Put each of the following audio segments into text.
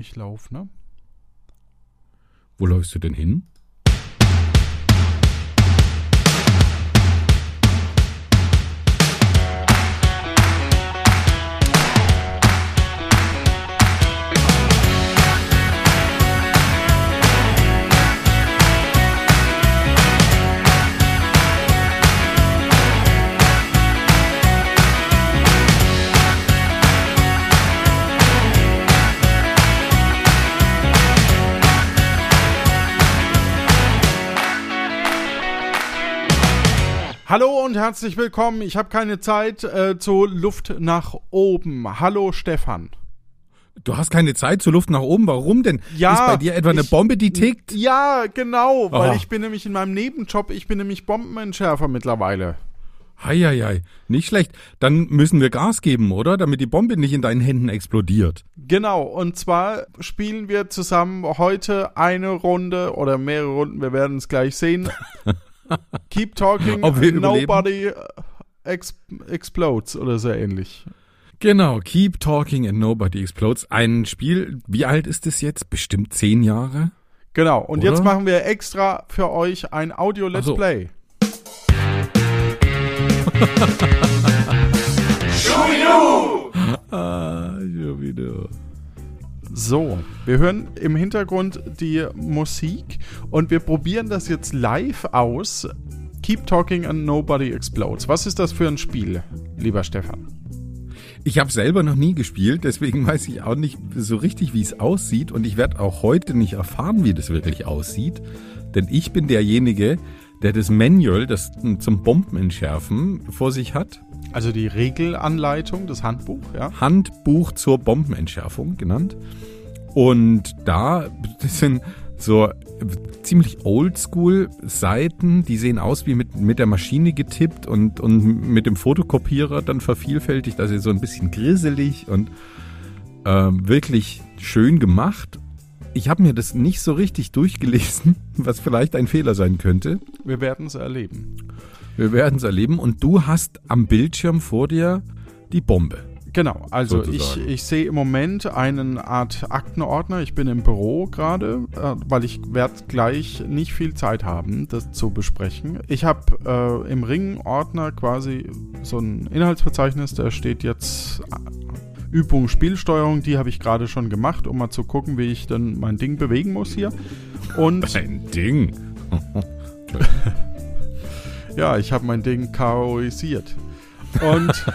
Ich laufe, ne? Wo läufst du denn hin? Und herzlich willkommen. Ich habe keine Zeit äh, zur Luft nach oben. Hallo Stefan. Du hast keine Zeit zur Luft nach oben. Warum denn? Ja, Ist bei dir etwa eine ich- Bombe, die tickt? Ja, genau, weil Aha. ich bin nämlich in meinem Nebenjob, ich bin nämlich Bombenentschärfer mittlerweile. Heieiei, nicht schlecht. Dann müssen wir Gas geben, oder? Damit die Bombe nicht in deinen Händen explodiert. Genau, und zwar spielen wir zusammen heute eine Runde oder mehrere Runden, wir werden es gleich sehen. Keep talking, Ob wir überleben? nobody ex explodes oder so ähnlich. Genau, Keep Talking and Nobody Explodes. Ein Spiel, wie alt ist es jetzt? Bestimmt zehn Jahre? Genau, und Oder? jetzt machen wir extra für euch ein Audio-Let's so. Play. Ah, schon wieder. So, wir hören im Hintergrund die Musik und wir probieren das jetzt live aus. Keep Talking and Nobody Explodes. Was ist das für ein Spiel, lieber Stefan? Ich habe selber noch nie gespielt, deswegen weiß ich auch nicht so richtig, wie es aussieht. Und ich werde auch heute nicht erfahren, wie das wirklich aussieht. Denn ich bin derjenige, der das Manual, das zum Bombenentschärfen vor sich hat. Also die Regelanleitung, das Handbuch, ja? Handbuch zur Bombenentschärfung genannt. Und da sind so ziemlich oldschool Seiten, die sehen aus wie mit, mit der Maschine getippt und, und mit dem Fotokopierer dann vervielfältigt, also so ein bisschen grisselig und ähm, wirklich schön gemacht. Ich habe mir das nicht so richtig durchgelesen, was vielleicht ein Fehler sein könnte. Wir werden es erleben. Wir werden es erleben und du hast am Bildschirm vor dir die Bombe. Genau, also ich, Sozusagen. ich sehe im Moment eine Art Aktenordner. Ich bin im Büro gerade, äh, weil ich werde gleich nicht viel Zeit haben, das zu besprechen. Ich habe äh, im Ring-Ordner quasi so ein Inhaltsverzeichnis, da steht jetzt äh, Übung Spielsteuerung, die habe ich gerade schon gemacht, um mal zu gucken, wie ich dann mein Ding bewegen muss hier. Und Ein Ding. ja, ich habe mein Ding chaoisiert. Und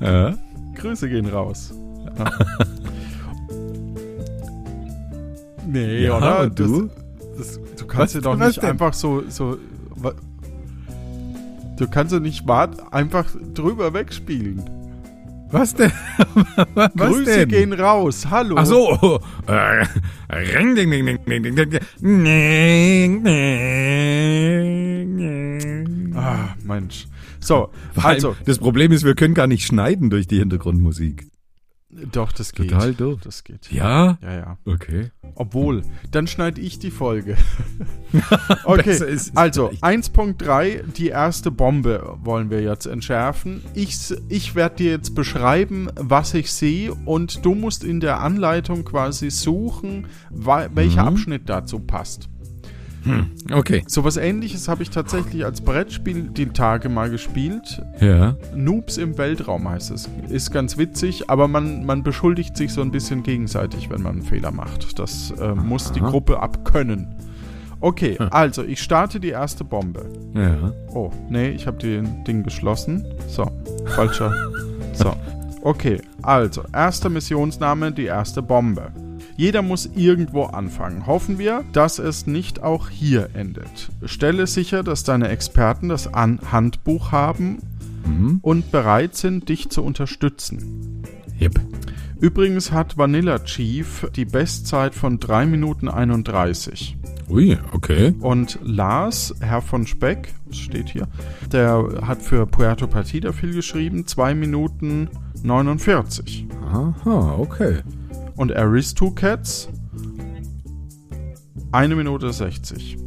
Ja. Grüße gehen raus. Ja. nee, Ja, oder? und du? Das, das, du kannst Was- dir doch nicht einfach so, so. Du kannst doch nicht einfach drüber wegspielen. Was denn? Was Grüße denn? gehen raus. Hallo. Ach so. Äh, Ring, ding, ding, ding, ding, ding, ding, ding, ding. Ah, Mensch. So, also, das Problem ist, wir können gar nicht schneiden durch die Hintergrundmusik. Doch, das geht. Total doof. Das geht. Ja? Ja, ja. Okay. Obwohl, dann schneide ich die Folge. okay, also vielleicht. 1.3, die erste Bombe wollen wir jetzt entschärfen. Ich, ich werde dir jetzt beschreiben, was ich sehe und du musst in der Anleitung quasi suchen, welcher Mhm. Abschnitt dazu passt. Okay. So was ähnliches habe ich tatsächlich als Brettspiel die Tage mal gespielt. Ja. Noobs im Weltraum heißt es. Ist ganz witzig, aber man, man beschuldigt sich so ein bisschen gegenseitig, wenn man einen Fehler macht. Das äh, muss die. Gruppe abkönnen. Okay, Hm. also ich starte die erste Bombe. Ja. Oh, nee, ich habe den Ding geschlossen. So, falscher. so, okay, also erster Missionsname, die erste Bombe. Jeder muss irgendwo anfangen. Hoffen wir, dass es nicht auch hier endet. Stelle sicher, dass deine Experten das An Handbuch haben Mhm. und bereit sind, dich zu unterstützen. Yep. Übrigens hat Vanilla Chief die Bestzeit von 3 Minuten 31. Ui, okay. Und Lars, Herr von Speck, das steht hier, der hat für Puerto Partida viel geschrieben, 2 Minuten 49. Aha, okay. Und Aristocats, 1 Minute 60.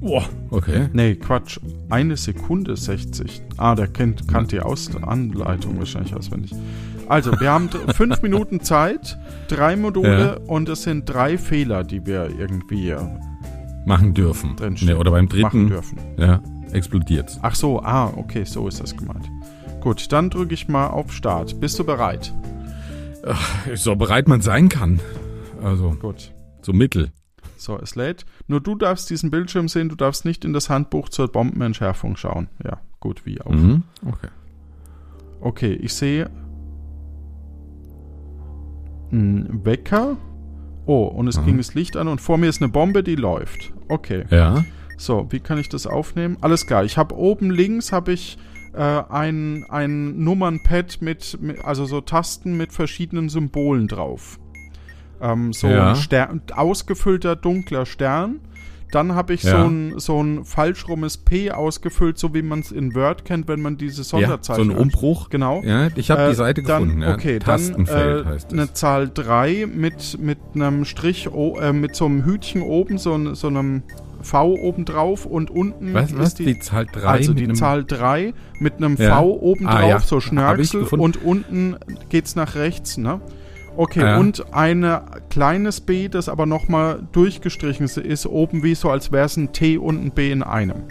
Boah, okay. Nee, Quatsch. Eine Sekunde 60. Ah, der kennt, kannte die Aus Anleitung wahrscheinlich auswendig. Also, wir haben fünf Minuten Zeit, drei Module und es sind drei Fehler, die wir irgendwie äh, Machen dürfen. Nee, oder beim machen dritten, dürfen. ja, explodiert's. Ach so, ah, okay, so ist das gemeint. Gut, dann drücke ich mal auf Start. Bist du bereit? So bereit man sein kann. Also, Gut. so mittel. So, es lädt. Nur du darfst diesen Bildschirm sehen, du darfst nicht in das Handbuch zur Bombenentschärfung schauen. Ja, gut, wie auch. Mhm. Okay. Okay, ich sehe einen Wecker. Oh, und es Mhm. ging das Licht an und vor mir ist eine Bombe, die läuft. Okay. Ja. So, wie kann ich das aufnehmen? Alles klar. Ich habe oben links habe ich äh, ein, ein Nummernpad mit, mit, also so Tasten mit verschiedenen Symbolen drauf. Ähm, so Ja. ein Stern, ausgefüllter dunkler Stern. Dann habe ich Ja. so ein so ein falsch rumes P ausgefüllt, so wie man es in Word kennt, wenn man diese ja. So Sonderzeichen ein Umbruch. Genau. Ja, ich habe Äh, die Seite dann, gefunden. Ja. Okay, Tastenfeld dann äh, heißt eine. Zahl 3 mit, mit einem Strich, äh, mit so einem Hütchen oben, so, so einem V oben drauf und unten Was, was? ist die, Die, Zahl 3 also mit die Zahl 3 mit einem Ja. V oben Ah, drauf, ja. so Schnörkel und unten geht's nach rechts, ne? Okay, Ja. und ein kleines B, das aber nochmal durchgestrichen ist, ist oben wie so, als wäre es ein T und ein B in einem.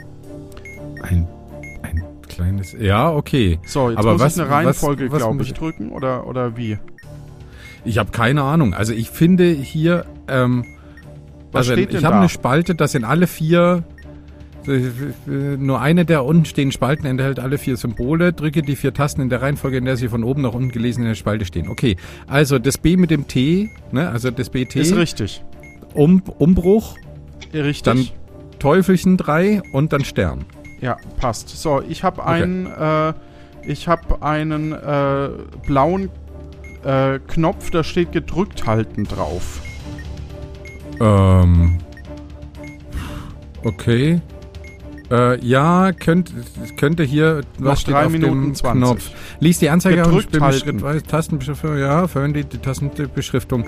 ein, ein kleines. Ja, okay. So, jetzt Aber muss was- ich eine Reihenfolge, glaube ich, ich- drücken oder, oder wie? Ich habe keine Ahnung. Also ich finde hier, ähm, Was also steht denn ich habe eine Spalte, das sind alle vier. äh, Nur eine der unten stehenden Spalten enthält alle vier Symbole. Drücke die vier Tasten in der Reihenfolge, in der sie von oben nach unten gelesen in der Spalte stehen. Okay, also das B mit dem T, ne, also das BT, Ist richtig. um, Umbruch, Richtig. dann Teufelchen 3 und dann Stern. Ja, passt. So, ich habe einen, äh, ich habe einen äh, blauen äh, Knopf, da steht gedrückt halten drauf. Ähm, okay. Äh, ja, könnte, könnte hier Noch was steht drei auf Minuten dem 20. Knopf. Lies die Anzeige Gedrückt bestimme halten. schrittweise Tastenbeschriftung. Ja, verwende die Tastenbeschriftung.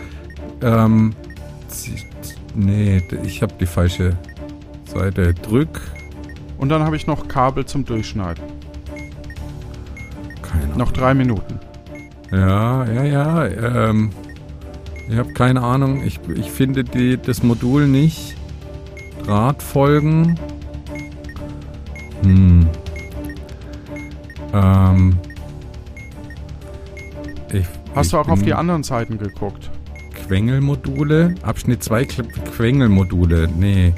Ähm, nee, ich habe die falsche Seite. Drück. Und dann habe ich noch Kabel zum Durchschneiden. Keine Ahnung. Noch drei Minuten. Ja, ja, ja. Ähm, ich habe keine Ahnung. Ich, ich finde die, das Modul nicht. Drahtfolgen. Hm. Ähm. Ich, Hast du auch auf die anderen Seiten geguckt? Quengelmodule? Abschnitt 2 Quengelmodule. Nee.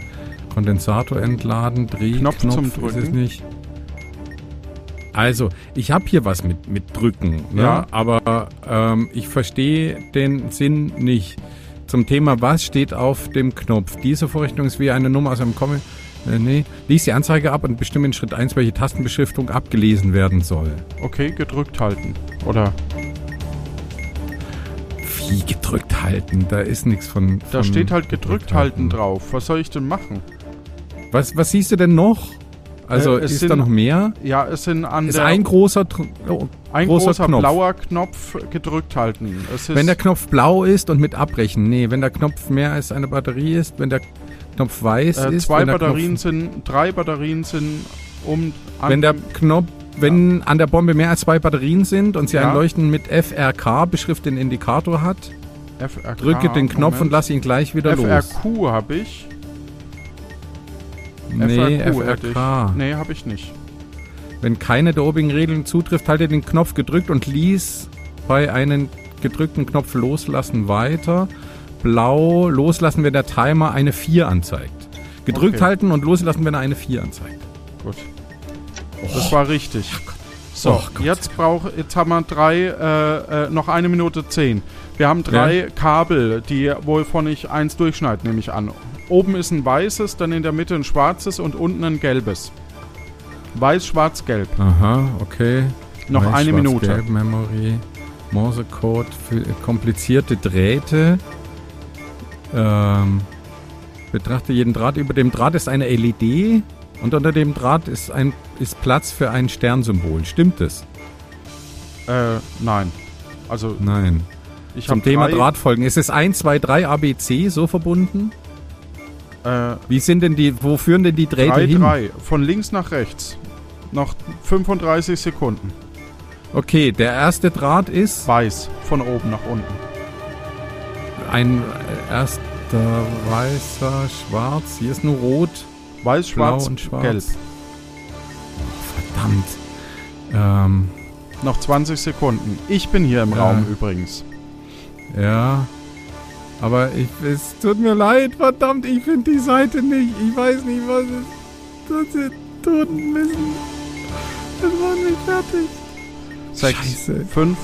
Kondensator entladen, Drehknopf Knopf zum ist es Drücken. nicht. Also, ich habe hier was mit, mit Drücken, ne? Ja. aber ähm, ich verstehe den Sinn nicht. Zum Thema, was steht auf dem Knopf? Diese Vorrichtung ist wie eine Nummer aus einem Comic. Äh, nee. Lies die Anzeige ab und bestimme in Schritt 1, welche Tastenbeschriftung abgelesen werden soll. Okay, gedrückt halten. Oder Wie gedrückt halten? Da ist nichts von, da von steht halt gedrückt halten drauf. Was soll ich denn machen? Was, was siehst du denn noch? Also Äh, es ist sind da noch mehr? Ja, es sind an Ist der ein großer, oh, ein großer großer, Knopf. blauer Knopf gedrückt halten. Wenn der Knopf blau ist und mit abbrechen. Nee, wenn der Knopf mehr als eine Batterie ist, wenn der Knopf weiß äh, ist, zwei Batterien Knopf, sind, drei Batterien sind um wenn der Knopf, wenn an der Bombe mehr als zwei Batterien sind und sie Ja. ein Leuchten mit FRK beschrifteten Indikator hat, FRK, drücke den Knopf und Moment. lass ihn gleich wieder los. FRQ habe ich. Nee, FRQ FRK. ich. Nee, habe ich nicht. Wenn keine der obigen Regeln zutrifft, halte den Knopf gedrückt und lies bei einem gedrückten Knopf loslassen weiter. Blau loslassen, wenn der Timer eine 4 anzeigt. Gedrückt Okay. halten und loslassen, wenn er eine 4 anzeigt. Gut. Das war richtig. So, Oh jetzt brauch, jetzt haben wir drei, äh, äh, noch eine Minute zehn. Wir haben drei Kabel, die wovon ich eins durchschneide, nehme ich an. Oben ist ein weißes, dann in der Mitte ein schwarzes und unten ein gelbes. Weiß, schwarz, gelb. Aha, okay. Noch Weiß, eine Schwarz, Minute. Gelb, Memory, Morsecode für komplizierte Drähte. Ähm, betrachte jeden Draht. Über dem Draht ist eine LED und unter dem Draht ist, ein, ist Platz für ein Sternsymbol. Stimmt es? Äh, nein. Also, Nein. ich Zum Thema Drahtfolgen. Ist es 1, 2, 3 ABC so verbunden? Äh, Wie sind denn die, wo führen denn die Drähte 3, hin? 3. Von links nach rechts. Noch 35 Sekunden. Okay, der erste Draht ist Weiß, von oben nach unten. ein äh, erster weißer, schwarz. Hier ist nur rot, Weiß, schwarz, und schwarz. gelb. Verdammt. Ähm, Noch 20 Sekunden. Ich bin hier im Ja. Raum übrigens. ja. Aber ich, es tut mir leid, verdammt, ich finde die Seite nicht. Ich weiß nicht, was es was sie tun müssen. Das war nicht fertig. 6, Scheiße. 5,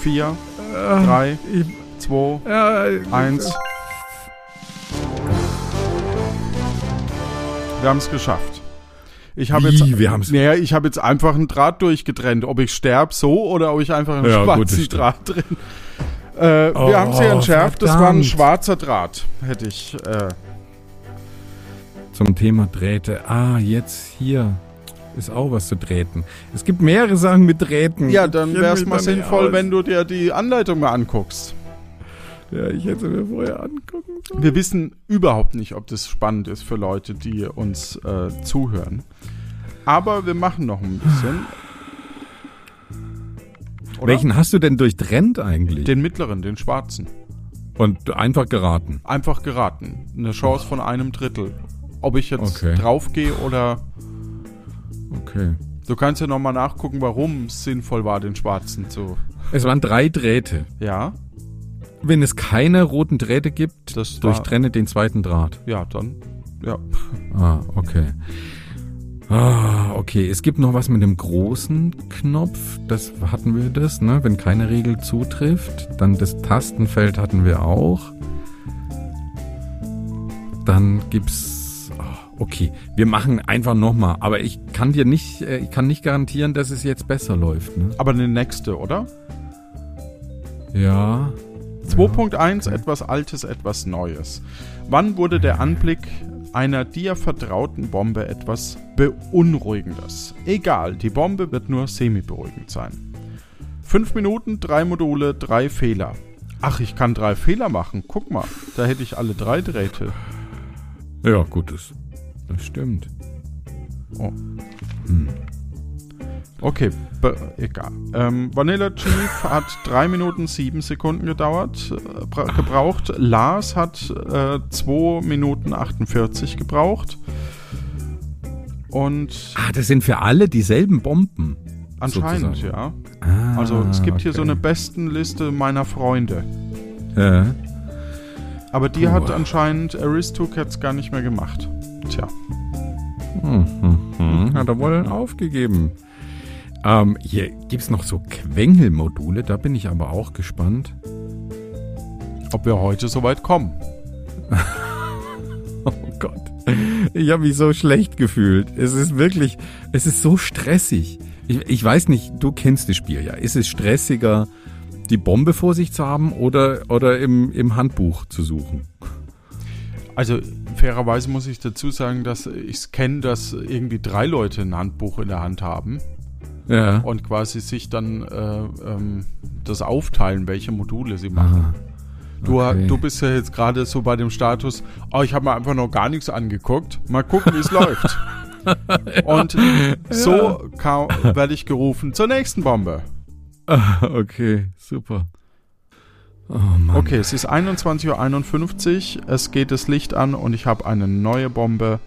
4, Äh, 3, ich, 2, ja, 1. Wir haben es geschafft. Ich habe jetzt, naja, ich habe jetzt einfach einen Draht durchgetrennt. Ob ich sterb so oder ob ich einfach einen Ja, gut, schwarzen stimmt. Draht drin. Äh, Oh, wir haben es hier entschärft. Das war ein verdammt. schwarzer Draht. Hätte ich. Äh, Zum Thema Drähte. Ah, jetzt hier ist auch was zu Drähten. Es gibt mehrere Sachen mit Drähten. ja, dann wäre es mal sinnvoll, aus. wenn du dir die Anleitung mal anguckst. Ja, ich hätte mir vorher angucken sollen. Wir wissen überhaupt nicht, ob das spannend ist für Leute, die uns äh, zuhören. Aber wir machen noch ein bisschen. Oder? Welchen hast du denn durchtrennt eigentlich? Den mittleren, den schwarzen. Und einfach geraten. Einfach geraten. Eine Chance von einem Drittel. Ob ich jetzt Okay. draufgehe oder. Okay. Du kannst ja nochmal nachgucken, warum es sinnvoll war, den schwarzen zu. Es waren drei Drähte. Ja, Wenn es keine roten Drähte gibt, Das durchtrenne den zweiten Draht. ja, dann. Ja. Ah, okay. Ah, okay. Es gibt noch was mit dem großen Knopf. Das hatten wir das, ne? Wenn keine Regel zutrifft. Dann das Tastenfeld hatten wir auch. Dann gibt's. ah, Okay, wir machen einfach nochmal. Aber ich kann dir nicht, äh, ich kann nicht garantieren, dass es jetzt besser läuft. Ne? Aber eine nächste, oder? Ja. 2.1 etwas Altes, etwas Neues. Wann wurde der Anblick einer dir vertrauten Bombe etwas Beunruhigendes? Egal, die Bombe wird nur semi-beruhigend sein. 5 Minuten, 3 Module, 3 Fehler. Ach, ich kann 3 Fehler machen. Guck mal, da hätte ich alle 3 Drähte. Ja, gut, das, das stimmt. Oh. Hm. Okay, egal. Ähm, Vanilla Chief hat 3 Minuten 7 Sekunden gedauert, äh, bra- gebraucht. Lars hat äh, 2 Minuten 48 gebraucht. Und Ah, das sind für alle dieselben Bomben. anscheinend, sozusagen. ja. Ah, Also es gibt hier so okay. eine Bestenliste meiner Freunde. Ja. Aber die Puh. hat anscheinend Aristok jetzt gar nicht mehr gemacht. Tja. Hm, hm, hm. Hat er wohl aufgegeben. Ähm, hier gibt's noch so Quengelmodule, da bin ich aber auch gespannt. Ob wir heute soweit kommen. Oh Gott. Ich habe mich so schlecht gefühlt. Es ist wirklich, es ist so stressig. Ich, ich weiß nicht, du kennst das Spiel ja. Ist es stressiger, die Bombe vor sich zu haben oder, oder im, im Handbuch zu suchen? Also fairerweise muss ich dazu sagen, dass ich kenne, dass irgendwie drei Leute ein Handbuch in der Hand haben. Ja. und quasi sich dann äh, ähm, das aufteilen, welche Module sie machen. Du, Okay. du bist ja jetzt gerade so bei dem Status, oh, ich habe mir einfach noch gar nichts angeguckt. Mal gucken, wie es läuft. Und so ka- werde ich gerufen zur nächsten Bombe. Ah, okay, super. Oh. Okay, es ist 21.51 Uhr, es geht das Licht an und ich habe eine neue Bombe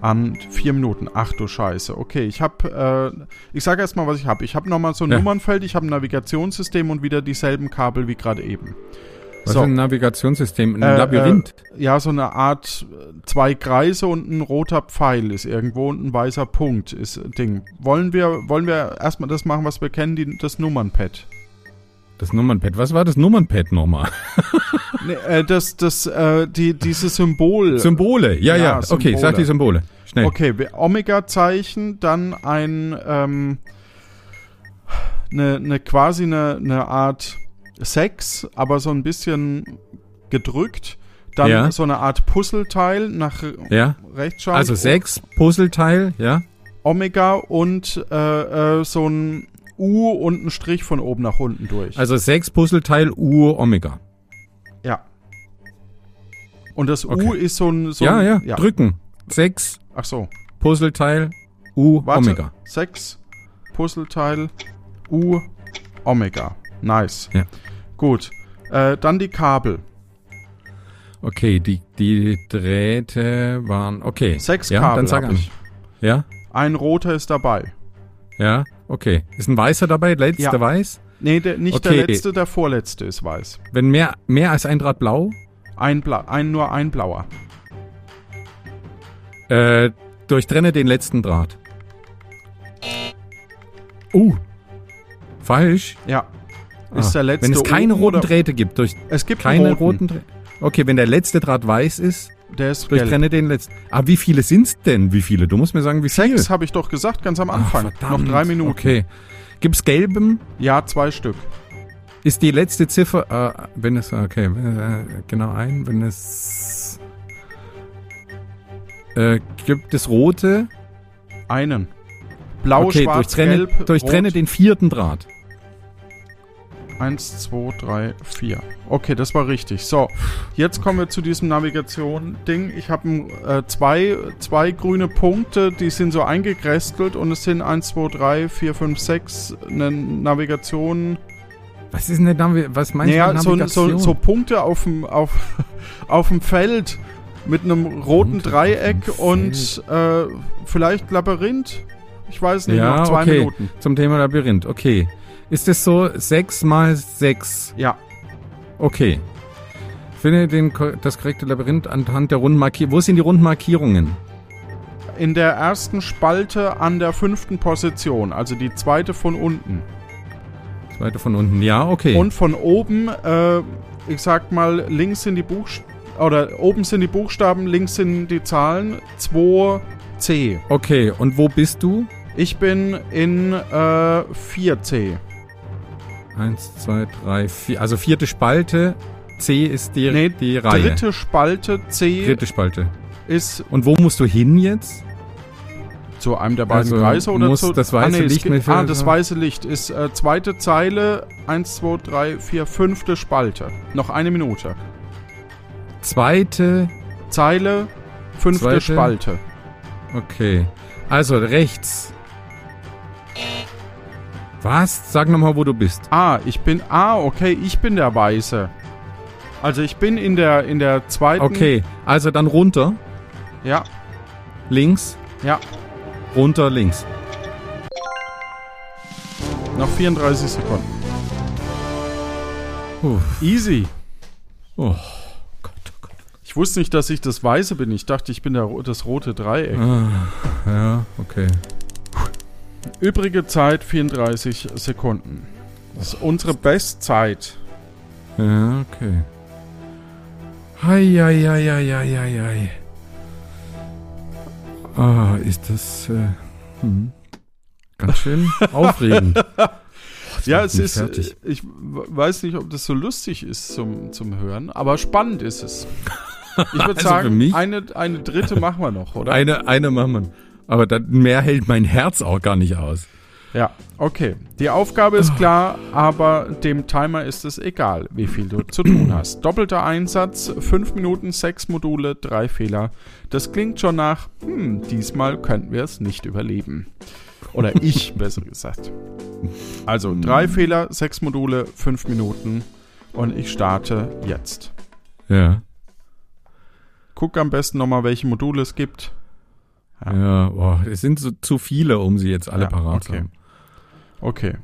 an vier Minuten. Ach du Scheiße. Okay, ich habe, äh, ich sage erstmal, was ich habe. Ich habe nochmal so ein Ja. Nummernfeld, ich habe ein Navigationssystem und wieder dieselben Kabel wie gerade eben. Was so. ist ein Navigationssystem? Ein Äh, Labyrinth? Äh, ja, so eine Art äh, zwei Kreise und ein roter Pfeil ist irgendwo und ein weißer Punkt ist ein Ding. Wollen wir, wollen wir erstmal das machen, was wir kennen, die, das Nummernpad? Das Nummernpad. Was war das Nummernpad nochmal? Nee, äh, das, das, äh, die, dieses Symbol. Symbole. Ja, Ja, ja. Okay, Symbole. sag die Symbole. Schnell. Okay, Omega-Zeichen, dann ein, ähm, eine, eine quasi eine, eine Art 6, aber so ein bisschen gedrückt. Dann Ja. so eine Art Puzzleteil nach Ja. rechts schauen. Also sechs Puzzleteil, ja. Omega und äh, äh, so ein U und ein Strich von oben nach unten durch. Also sechs Puzzleteil U Omega. ja. Und das U Okay. ist so ein. So ja, ein, ja, Drücken. Sechs Ach so. Puzzleteil U Warte. Omega. Sechs Puzzleteil U Omega. Nice. Ja. Gut. Äh, dann die Kabel. Okay, die, die Drähte waren. Okay. Sechs ja, Kabel dann sag an. ich. Ja, Ein roter ist dabei. ja, okay. Ist ein weißer dabei? Letzter Ja. weiß? Nee, der, nicht Okay. der letzte, der vorletzte ist weiß. Wenn mehr, mehr als ein Draht blau? Ein, Bla ein nur ein blauer. Äh, durchtrenne den letzten Draht. Uh. Falsch. Ja. Ist Ah, der letzte Wenn es keine roten Drähte gibt, durch Es gibt keine roten, roten. Drähte. Okay, wenn der letzte Draht weiß ist, Der ist gelb. durchtrenne den letzten. Aber wie viele sind's denn? Wie viele? Du musst mir sagen, wie viele. Sechs habe ich doch gesagt, ganz am Ach, Anfang. Noch verdammt. drei Minuten. Okay. Gibt's gelbem? Ja, zwei Stück. Ist die letzte Ziffer, äh, wenn es, okay, äh, genau ein, wenn es, äh, gibt es rote? Einen. Blau, okay, schwarz, durchtrenne, gelb, durchtrenne rot. den vierten Draht. Eins, zwei, drei, vier. Okay, das war richtig. So, jetzt kommen wir zu diesem Navigation-Ding. Ich habe äh, zwei, zwei grüne Punkte, die sind so eingekrästelt und es sind eins, zwei, drei, vier, fünf, sechs eine Navigation. Was ist denn der Navi was meinst Naja, du so, mit so, Navigation? so Punkte auf dem, auf, auf dem Feld mit einem roten Punkte Dreieck und äh, vielleicht Labyrinth. Ich weiß nicht, Ja, noch zwei okay. Minuten. Zum Thema Labyrinth, okay. Ist es so sechs mal sechs? Ja, Okay. Finde den, das korrekte Labyrinth anhand der runden Markierungen. Wo sind die runden Markierungen? in der ersten Spalte an der fünften Position, also die zweite von unten. Zweite von unten. Ja, okay. Und von oben, äh, ich sag mal, links sind die Buchstaben, oder oben sind die Buchstaben, links sind die Zahlen, 2C. okay, und wo bist du? Ich bin in äh, 4C. Eins, zwei, drei, vier. Also vierte Spalte. C ist die, Nee, die Reihe. Dritte Spalte C Dritte Spalte. ist Und wo musst du hin jetzt? zu einem der beiden Also Kreise oder muss zu das weiße es Licht geht- Ah, das weiße Licht ist äh, zweite Zeile, 1, 2, 3, 4, fünfte Spalte. Noch eine Minute. Zweite. Zeile, fünfte Zweite. Spalte. Okay. Also rechts. Was? Sag nochmal, wo du bist. Ah, ich bin. Ah, okay, ich bin der Weiße. Also ich bin in der in der zweiten. Okay. Also dann runter. Ja, Links. ja. Runter, links. Noch 34 Sekunden. Puh. Easy. Oh. Gott, oh Gott. Ich wusste nicht, dass ich das Weiße bin. Ich dachte, ich bin der, das rote Dreieck. Ah, ja, okay. Übrige Zeit 34 Sekunden. Das ist unsere Bestzeit. Ja, okay. Hei, hei, hei, hei, hei, hei. Ah, ist das äh, hm, ganz schön aufregend. Ja, macht es ist. fertig. Ich w- weiß nicht, ob das so lustig ist zum, zum Hören, aber spannend ist es. Ich würde Also sagen, eine, eine dritte machen wir noch, oder? Eine, eine machen wir. Aber dann, mehr hält mein Herz auch gar nicht aus. Ja, okay. Die Aufgabe ist klar, aber dem Timer ist es egal, wie viel du zu tun hast. Doppelter Einsatz, 5 Minuten, 6 Module, 3 Fehler. Das klingt schon nach, hm, diesmal könnten wir es nicht überleben. Oder ich, besser gesagt. Also, 3 Fehler, 6 Module, 5 Minuten und ich starte jetzt. Ja. Guck am besten nochmal, welche Module es gibt. Ja. Ja, boah, es sind so zu viele, um sie jetzt alle Ja, parat zu okay. haben. Okay.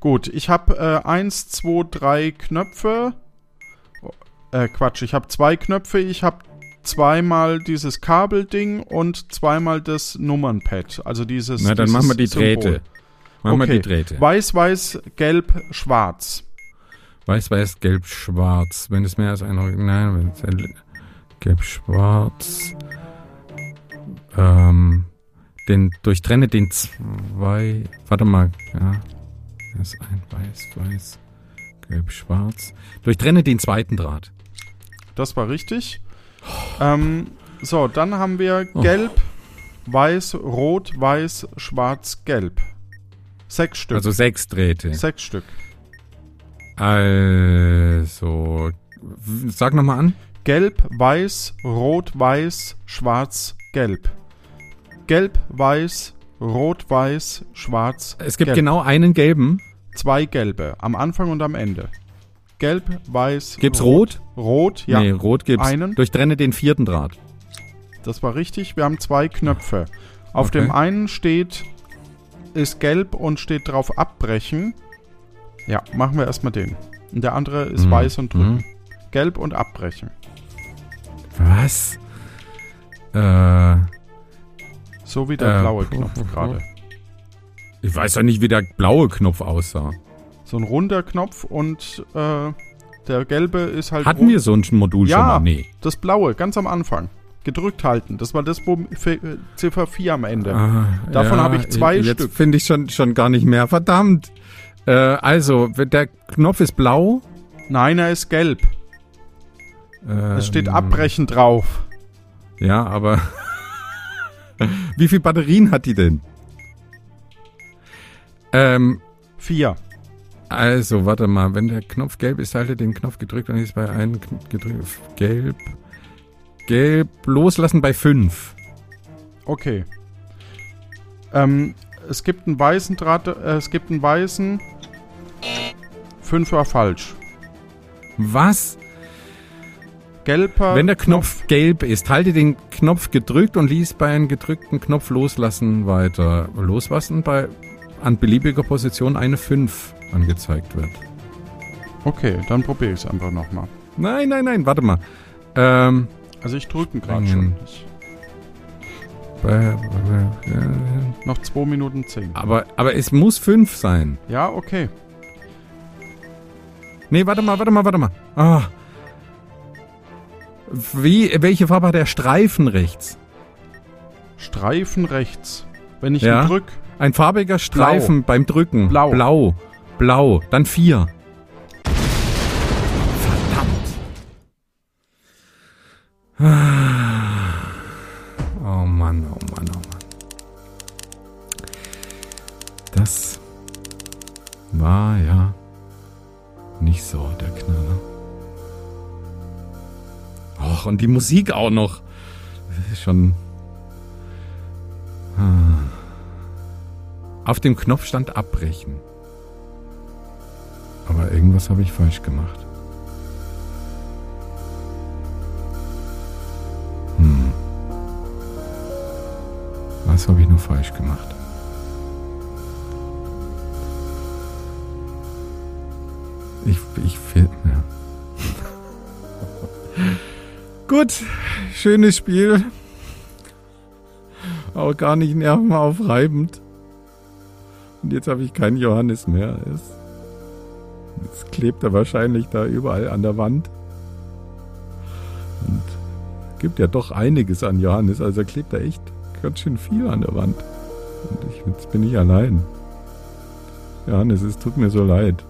Gut, ich habe äh, eins, zwei, drei Knöpfe. Äh, Quatsch, ich habe zwei Knöpfe. Ich habe zweimal dieses Kabelding und zweimal das Nummernpad. Also dieses. Na, dann machen wir die Symbol. Drähte. Machen wir Okay. die Drähte. Weiß, weiß, gelb, schwarz. Weiß, weiß, gelb, schwarz. Wenn es mehr als ein Nein, wenn es ein- gelb, schwarz. Ähm, den durchtrenne den zwei. Warte mal, ja. Das ist ein weiß, weiß, gelb, schwarz. Durchtrenne den zweiten Draht. Das war richtig. Ähm, so, dann haben wir Oh. gelb, weiß, rot, weiß, schwarz, gelb. Sechs Stück. Also sechs Drähte. Sechs Stück. Also, sag nochmal an. Gelb, weiß, rot, weiß, schwarz, gelb. Gelb, weiß, rot, weiß, schwarz. Es gibt gelb. genau einen gelben. zwei gelbe, am Anfang und am Ende. Gelb, weiß, Gibt's rot? Rot, ja. Nee, rot gibt's. Einen. Durchtrenne den vierten Draht. Das war richtig. Wir haben zwei Knöpfe. Auf Okay. dem einen steht, ist gelb und steht drauf abbrechen. Ja, machen wir erstmal den. Und der andere ist Mhm. weiß und drücken. Mhm. Gelb und abbrechen. Was? Äh, So wie der Äh, blaue Knopf gerade. ich weiß doch nicht, wie der blaue Knopf aussah. So ein runder Knopf und äh, der gelbe ist halt. Hatten wir so ein Modul Ja. schon mal? Nee. Das blaue, ganz am Anfang. Gedrückt halten. Das war das, wo äh, Ziffer 4 am Ende. Ah, Davon habe ich zwei jetzt Stück. finde ich schon, schon gar nicht mehr. Verdammt. Äh, also, der Knopf ist blau. Nein, er ist gelb. Es steht Ähm, abbrechen drauf. Ja, aber wie viel Batterien hat die denn? Ähm, Vier. also, warte mal, wenn der Knopf gelb ist, halte den Knopf gedrückt und ist bei einem gedrückt. Gelb. Gelb loslassen bei fünf. Okay. Ähm, es gibt einen weißen Draht, äh, es gibt einen weißen. Fünf war falsch. Was? Gelber. Wenn der Knopf gelb ist, halte den Knopf gedrückt und lies bei einem gedrückten Knopf loslassen weiter. Loslassen bei an beliebiger Position eine 5 angezeigt wird. Okay, dann probiere ich es einfach nochmal. Nein, nein, nein, warte mal. Ähm, Also ich drücke gerade schon. Ich, noch 2 Minuten 10. aber, aber es muss 5 sein. Ja, okay. Nee, warte mal, warte mal, warte mal. Ah. Wie, welche Farbe hat der Streifen rechts? Streifen rechts. Wenn ich Ja. ihn drück, Ein farbiger Streifen beim Drücken. Blau. Blau. Blau. Dann 4. Verdammt. Oh Mann, oh Mann, oh Mann. Das war ja nicht so der Knaller. Och, und die Musik auch noch. Das ist schon. Ah. Auf dem Knopf stand abbrechen. Aber irgendwas habe ich falsch gemacht. Was habe ich nur falsch gemacht? Ich, ich will, ja. Gut, schönes Spiel. Auch gar nicht nervenaufreibend. Und jetzt habe ich keinen Johannes mehr. Jetzt, jetzt klebt er wahrscheinlich da überall an der Wand. Und es gibt ja doch einiges an Johannes. Also klebt da echt ganz schön viel an der Wand. Und ich, jetzt bin ich allein. Johannes, es tut mir so leid.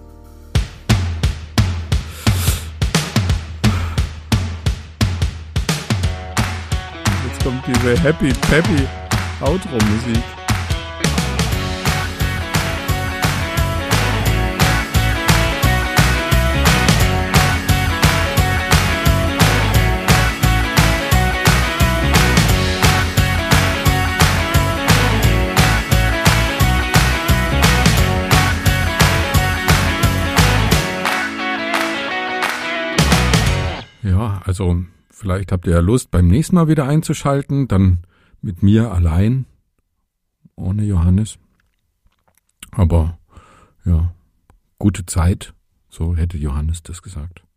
Jetzt kommt diese Happy Peppy Outro-Musik. Also vielleicht habt ihr ja Lust, beim nächsten Mal wieder einzuschalten, dann mit mir allein, ohne Johannes. Aber ja, gute Zeit, so hätte Johannes das gesagt.